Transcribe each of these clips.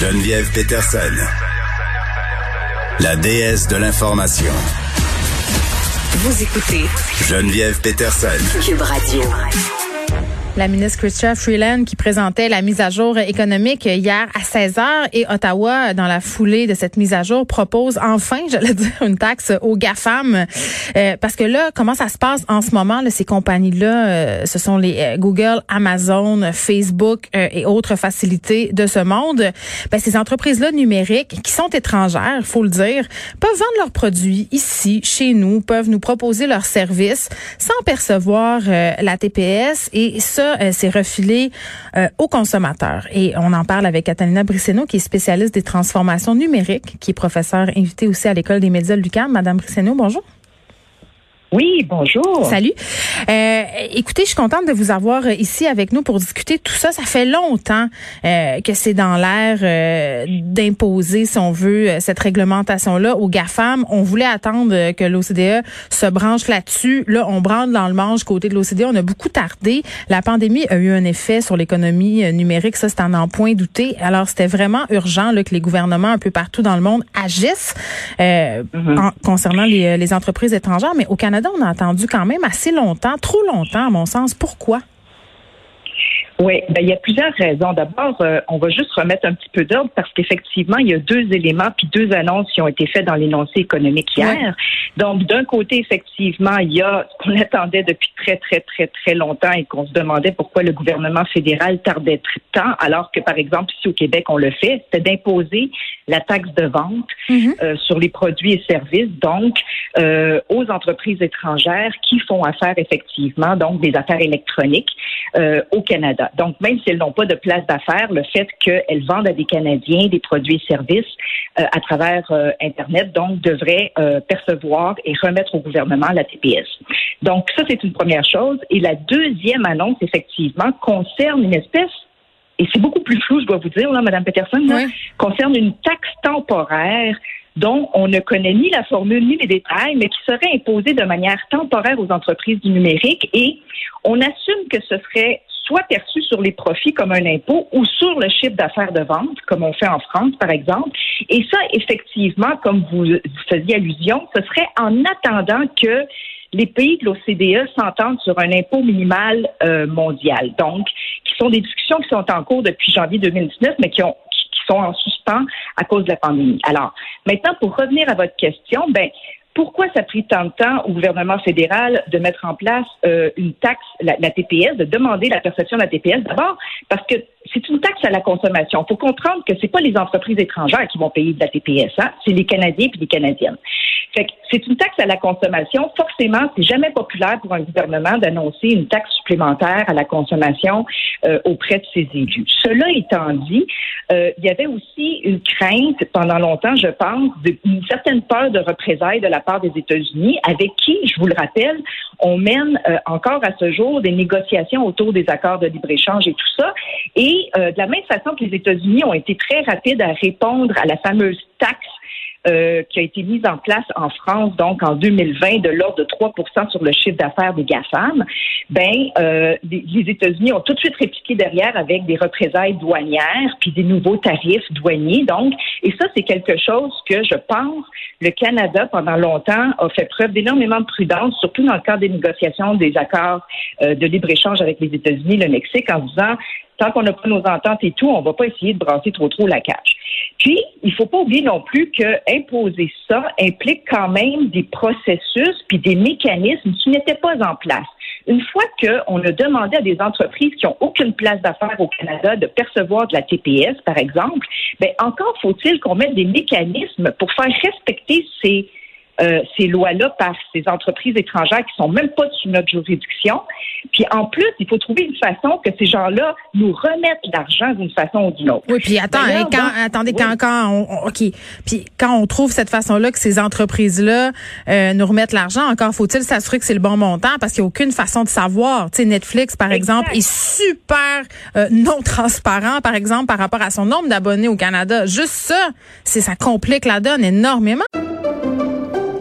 Geneviève Peterson. La déesse de l'information. Vous écoutez Geneviève Peterson. Cube Radio. La ministre Chrystia Freeland qui présentait la mise à jour économique hier à 16 h et Ottawa, dans la foulée de cette mise à jour, propose enfin, j'allais dire, une taxe aux GAFAM. Euh, parce que là, comment ça se passe en ce moment, là, ces compagnies-là, euh, ce sont les euh, Google, Amazon, Facebook et autres facilités de ce monde. Ben, ces entreprises-là numériques qui sont étrangères, faut le dire, peuvent vendre leurs produits ici, chez nous, peuvent nous proposer leurs services sans percevoir la TPS et ça, euh, c'est refilé euh, aux consommateurs. Et on en parle avec Catalina Brisseno, qui est spécialiste des transformations numériques, qui est professeure invitée aussi à l'École des médias de l'UQAM. Madame Brisseno, bonjour. Oui, bonjour. Salut. Euh, écoutez, je suis contente de vous avoir ici avec nous pour discuter tout ça. Ça fait longtemps euh, que c'est dans l'air euh, d'imposer, si on veut, cette réglementation-là aux GAFAM. On voulait attendre que l'OCDE se branche là-dessus. Là, on branle dans le manche côté de l'OCDE. On a beaucoup tardé. La pandémie a eu un effet sur l'économie numérique. Ça, c'est en point douté. Alors, c'était vraiment urgent là, que les gouvernements un peu partout dans le monde agissent mm-hmm. concernant les, les entreprises étrangères. Mais au Canada, on a attendu quand même assez longtemps, trop longtemps à mon sens. Pourquoi? Oui, ben, il y a plusieurs raisons. D'abord, euh, on va juste remettre un petit peu d'ordre parce qu'effectivement, il y a deux éléments puis deux annonces qui ont été faites dans l'énoncé économique hier. Donc, d'un côté, effectivement, il y a ce qu'on attendait depuis très, très, très, très longtemps et qu'on se demandait pourquoi le gouvernement fédéral tardait tant, alors que, par exemple, ici au Québec, on le fait, c'était d'imposer la taxe de vente mm-hmm. euh, sur les produits et services, donc euh, aux entreprises étrangères qui font affaire effectivement, donc des affaires électroniques au Canada. Donc, même si elles n'ont pas de place d'affaires, le fait qu'elles vendent à des Canadiens des produits et services euh, à travers euh, Internet, donc, devraient euh, percevoir et remettre au gouvernement la TPS. Donc, ça, c'est une première chose. Et la deuxième annonce, effectivement, concerne une espèce et c'est beaucoup plus flou, je dois vous dire, là, Mme Peterson, concerne une taxe temporaire dont on ne connaît ni la formule ni les détails, mais qui serait imposée de manière temporaire aux entreprises du numérique. Et on assume que ce serait soit perçu sur les profits comme un impôt ou sur le chiffre d'affaires de vente, comme on fait en France, par exemple. Et ça, effectivement, comme vous faisiez allusion, ce serait en attendant que les pays de l'OCDE s'entendent sur un impôt minimal euh, mondial. Donc, qui sont des discussions qui sont en cours depuis janvier 2019, mais qui qui sont en suspens à cause de la pandémie. Alors, maintenant, pour revenir à votre question, ben, pourquoi ça a pris tant de temps au gouvernement fédéral de mettre en place euh, une taxe, la, TPS, de demander la perception de la TPS? D'abord, parce que c'est une taxe à la consommation. Il faut comprendre que c'est pas les entreprises étrangères qui vont payer de la TPS, hein? c'est les Canadiens et les Canadiennes. Fait que c'est une taxe à la consommation. Forcément, c'est jamais populaire pour un gouvernement d'annoncer une taxe supplémentaire à la consommation euh, auprès de ses élus. Cela étant dit, euh, il y avait aussi une crainte pendant longtemps, je pense, d'une certaine peur de représailles de la part des États-Unis, avec qui, je vous le rappelle, on mène euh, encore à ce jour des négociations autour des accords de libre-échange et tout ça. De la même façon que les États-Unis ont été très rapides à répondre à la fameuse taxe euh, qui a été mise en place en France, donc en 2020, de l'ordre de 3% sur le chiffre d'affaires des GAFAM, ben, euh, les, États-Unis ont tout de suite répliqué derrière avec des représailles douanières, puis des nouveaux tarifs douaniers. Donc, et ça, c'est quelque chose que je pense le Canada, pendant longtemps, a fait preuve d'énormément de prudence, surtout dans le cadre des négociations des accords euh, de libre-échange avec les États-Unis, le Mexique, en disant tant qu'on n'a pas nos ententes et tout, on va pas essayer de brasser trop trop la cage. Puis, il faut pas oublier non plus que imposer ça implique quand même des processus puis des mécanismes qui n'étaient pas en place. Une fois qu'on a demandé à des entreprises qui n'ont aucune place d'affaires au Canada de percevoir de la TPS, par exemple, ben encore faut-il qu'on mette des mécanismes pour faire respecter ces euh, ces lois-là par ces entreprises étrangères qui sont même pas sous notre juridiction. Puis en plus, il faut trouver une façon que ces gens-là nous remettent l'argent d'une façon ou d'une autre. Oui, puis attends, hein, quand, attendez, quand, quand on, OK. Puis quand on trouve cette façon-là que ces entreprises-là euh, nous remettent l'argent, encore faut-il s'assurer que c'est le bon montant parce qu'il n'y a aucune façon de savoir. Tu sais, Netflix, par exemple, est super euh, non transparent, par exemple, par rapport à son nombre d'abonnés au Canada. Juste ça, c'est ça complique la donne énormément.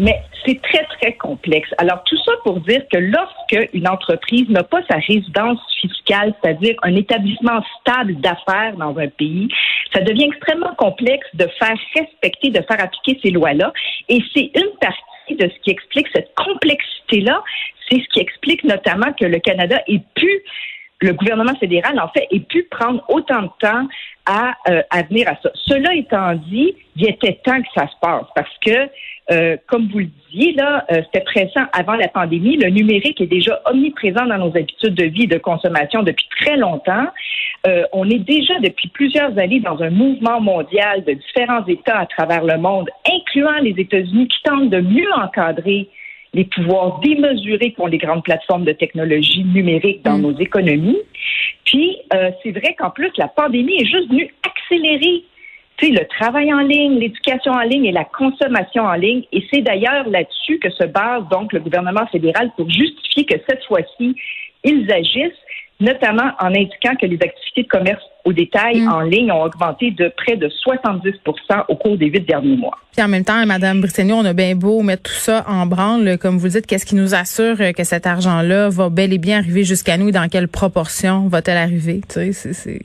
Mais c'est très, très complexe. Alors, tout ça pour dire que lorsque une entreprise n'a pas sa résidence fiscale, c'est-à-dire un établissement stable d'affaires dans un pays, ça devient extrêmement complexe de faire respecter, de faire appliquer ces lois-là. Et c'est une partie de ce qui explique cette complexité-là. C'est ce qui explique notamment que le Canada ait pu le gouvernement fédéral, en fait, ait pu prendre autant de temps à, euh, à venir à ça. Cela étant dit, il était temps que ça se passe parce que, euh, comme vous le disiez, là, euh, c'était pressant avant la pandémie. Le numérique est déjà omniprésent dans nos habitudes de vie et de consommation depuis très longtemps. on est déjà depuis plusieurs années dans un mouvement mondial de différents États à travers le monde, incluant les États-Unis, qui tentent de mieux encadrer les pouvoirs démesurés qu'ont les grandes plateformes de technologie numérique dans mm. nos économies. Puis, euh, c'est vrai qu'en plus, la pandémie est juste venue accélérer le travail en ligne, l'éducation en ligne et la consommation en ligne. Et c'est d'ailleurs là-dessus que se base donc le gouvernement fédéral pour justifier que cette fois-ci, ils agissent notamment en indiquant que les activités de commerce au détail mm. en ligne ont augmenté de près de 70% au cours des huit derniers mois. Puis en même temps, Madame Brissenion, on a bien beau mettre tout ça en branle, comme vous dites, qu'est-ce qui nous assure que cet argent-là va bel et bien arriver jusqu'à nous et dans quelle proportion va-t-elle arriver? Tu sais, c'est...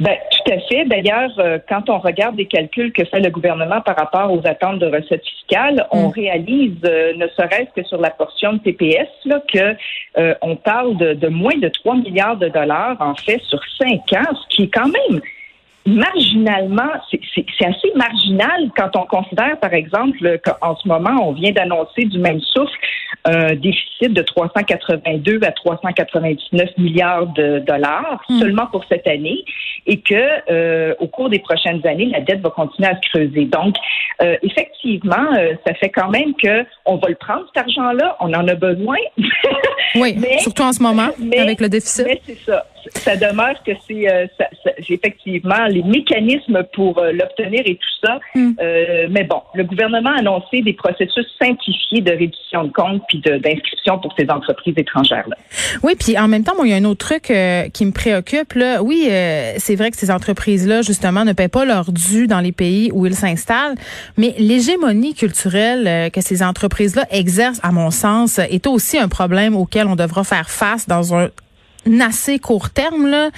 Ben, tout à fait. D'ailleurs, euh, quand on regarde les calculs que fait le gouvernement par rapport aux attentes de recettes fiscales, on mm. réalise, euh, ne serait-ce que sur la portion de TPS, là, que euh, on parle de, de, moins de 3 milliards de dollars, en fait, sur cinq ans, ce qui est quand même marginalement, c'est assez marginal quand on considère, par exemple, qu'en ce moment, on vient d'annoncer du même souffle un déficit de 382 à 399 milliards de dollars hmm. seulement pour cette année et que euh, au cours des prochaines années, la dette va continuer à se creuser. Donc, euh, effectivement, euh, ça fait quand même que on va le prendre cet argent-là, on en a besoin. oui, surtout en ce moment avec le déficit. Mais c'est ça ça demeure que c'est euh, effectivement les mécanismes pour euh, l'obtenir et tout ça. Hmm. Euh, mais bon, le gouvernement a annoncé des processus simplifiés de réduction de comptes puis d'inscription pour ces entreprises étrangères là. Oui, puis en même temps, moi, il y a un autre truc qui me préoccupe là. Oui, c'est vrai que ces entreprises là justement ne paient pas leur dû dans les pays où ils s'installent, mais l'hégémonie culturelle que ces entreprises là exercent, à mon sens, est aussi un problème auquel on devra faire face dans un assez court terme, là,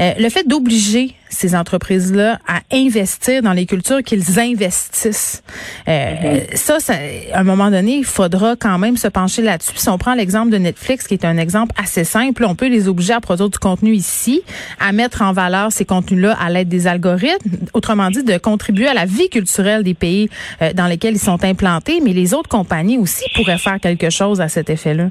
euh, le fait d'obliger ces entreprises-là à investir dans les cultures qu'ils investissent, euh, ça, ça, à un moment donné, il faudra quand même se pencher là-dessus. Si on prend l'exemple de Netflix, qui est un exemple assez simple, on peut les obliger à produire du contenu ici, à mettre en valeur ces contenus-là à l'aide des algorithmes, autrement dit, de contribuer à la vie culturelle des pays euh, dans lesquels ils sont implantés, mais les autres compagnies aussi pourraient faire quelque chose à cet effet-là.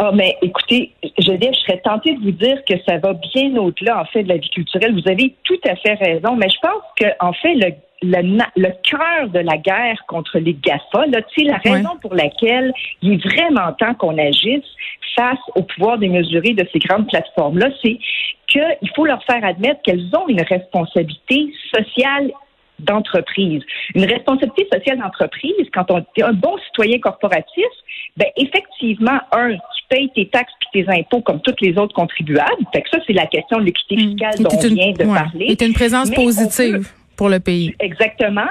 Ah, mais écoutez, je, je serais tentée de vous dire que ça va bien au-delà, en fait, de la vie culturelle. Vous avez tout à fait raison, mais je pense que, en fait, le, le, le cœur de la guerre contre les GAFA, là, la raison pour laquelle il est vraiment temps qu'on agisse face au pouvoir démesuré de ces grandes plateformes-là, c'est qu'il faut leur faire admettre qu'elles ont une responsabilité sociale d'entreprise. Une responsabilité sociale d'entreprise, quand on est un bon citoyen corporatif, ben effectivement, un, tu payes tes taxes et tes impôts comme tous les autres contribuables. Fait que ça, c'est la question de l'équité mmh. fiscale dont on vient de parler. C'est une présence positive pour le pays. Exactement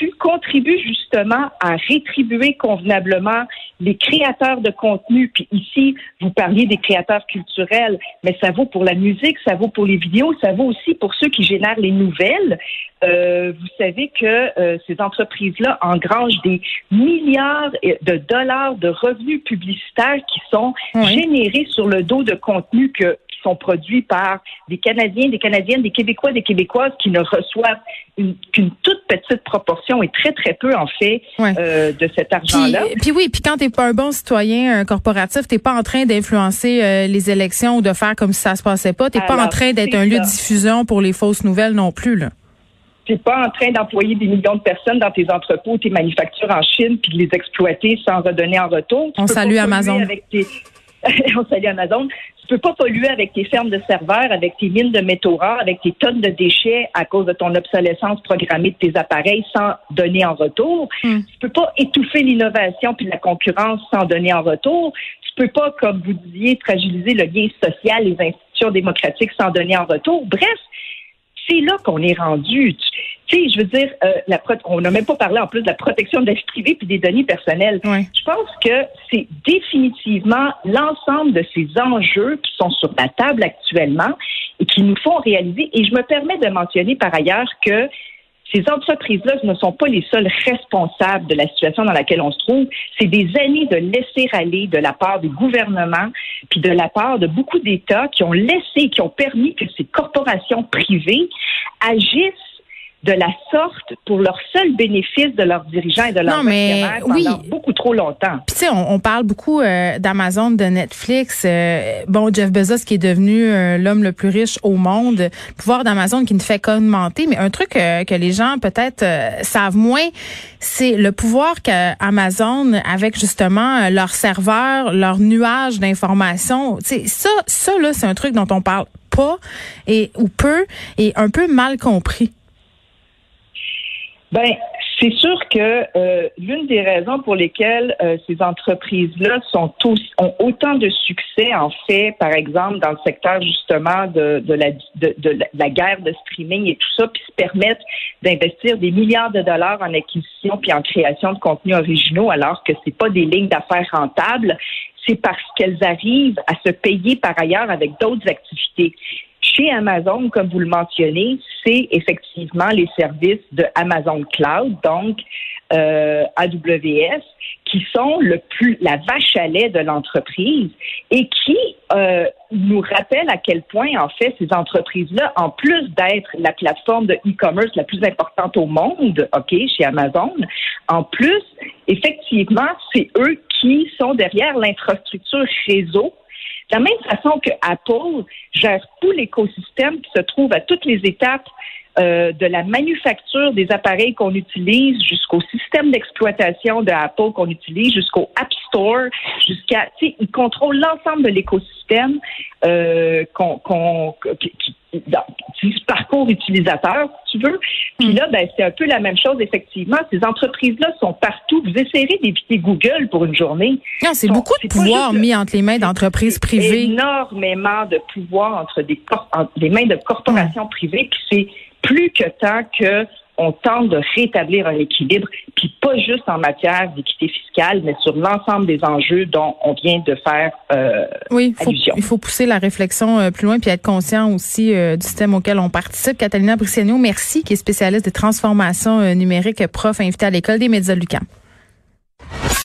là-dessus contribue justement à rétribuer convenablement les créateurs de contenu. Puis ici, vous parliez des créateurs culturels, mais ça vaut pour la musique, ça vaut pour les vidéos, ça vaut aussi pour ceux qui génèrent les nouvelles. Euh, vous savez que euh, ces entreprises-là engrangent des milliards de dollars de revenus publicitaires qui sont générés sur le dos de contenu que sont produits par des Canadiens, des Canadiennes, des Québécois, des Québécoises qui ne reçoivent qu'une toute petite proportion et très, très peu, en fait, euh, de cet argent-là. Puis, oui, puis quand tu n'es pas un bon citoyen corporatif, tu n'es pas en train d'influencer euh, les élections ou de faire comme si ça se passait pas. Tu n'es pas en train d'être un lieu de diffusion pour les fausses nouvelles non plus. Là Tu n'es pas en train d'employer des millions de personnes dans tes entrepôts, tes manufactures en Chine, puis de les exploiter sans redonner en retour. On salue Amazon. on salue Amazon peux pas polluer avec tes fermes de serveurs, avec tes mines de métaux rares, avec tes tonnes de déchets à cause de ton obsolescence programmée de tes appareils sans donner en retour. Hmm. Tu peux pas étouffer l'innovation puis la concurrence sans donner en retour. Tu peux pas, comme vous disiez, fragiliser le lien social, les institutions démocratiques sans donner en retour. Bref, c'est là qu'on est rendu. Tu sais, je veux dire, euh, la on n'a même pas parlé en plus de la protection de la vie privée puis des données personnelles. Je pense que c'est définitivement l'ensemble de ces enjeux qui sont sur la table actuellement et qui nous font réaliser. Et je me permets de mentionner par ailleurs que ces entreprises-là ne sont pas les seules responsables de la situation dans laquelle on se trouve. C'est des années de laisser aller de la part du gouvernement, puis de la part de beaucoup d'États qui ont laissé, qui ont permis que ces corporations privées agissent de la sorte pour leur seul bénéfice de leurs dirigeants et de leurs actionnaires pendant beaucoup trop longtemps. Puis tu sais, on, parle beaucoup euh, d'Amazon, de Netflix. Euh, bon, Jeff Bezos qui est devenu euh, l'homme le plus riche au monde, le pouvoir d'Amazon qui ne fait qu'augmenter. Mais un truc que les gens peut-être savent moins, c'est le pouvoir qu'Amazon, avec justement leurs serveurs, leurs nuages d'informations. Tu sais, ça, ça là, c'est un truc dont on parle pas et ou peu et un peu mal compris. Ben, c'est sûr que euh, l'une des raisons pour lesquelles euh, ces entreprises-là sont tous, ont autant de succès, en fait, par exemple, dans le secteur justement de, de, la, de, de la guerre de streaming et tout ça, puis se permettent d'investir des milliards de dollars en acquisition puis en création de contenus originaux, alors que c'est pas des lignes d'affaires rentables, c'est parce qu'elles arrivent à se payer par ailleurs avec d'autres activités. Chez Amazon, comme vous le mentionnez, c'est effectivement les services de Amazon Cloud, donc euh, AWS, qui sont le plus la vache à lait de l'entreprise et qui euh, nous rappellent à quel point, en fait, ces entreprises-là, en plus d'être la plateforme de e-commerce la plus importante au monde, OK, chez Amazon, en plus, effectivement, c'est eux qui sont derrière l'infrastructure réseau de la même façon que Apple gère tout l'écosystème qui se trouve à toutes les étapes euh, de la manufacture des appareils qu'on utilise jusqu'au système d'exploitation de Apple qu'on utilise, jusqu'au App Store, jusqu'à, tu sais, il contrôle l'ensemble de l'écosystème euh, qu'on, qu'on, qui, qui, parcours utilisateur, si tu veux. Puis là, ben, c'est un peu la même chose, effectivement. Ces entreprises-là sont partout. Vous essayerez d'éviter Google pour une journée. Non, c'est beaucoup de pouvoir mis entre les mains d'entreprises privées. Énormément de pouvoir entre des entre les mains de corporations privées. Puis c'est plus que tant que on tente de rétablir un équilibre, puis pas juste en matière d'équité fiscale, mais sur l'ensemble des enjeux dont on vient de faire euh, oui, il faut pousser la réflexion euh, plus loin, puis être conscient aussi euh, du système auquel on participe. Catalina Briceno, merci, qui est spécialiste des transformations numériques, prof invité à l'école des médias Lucas.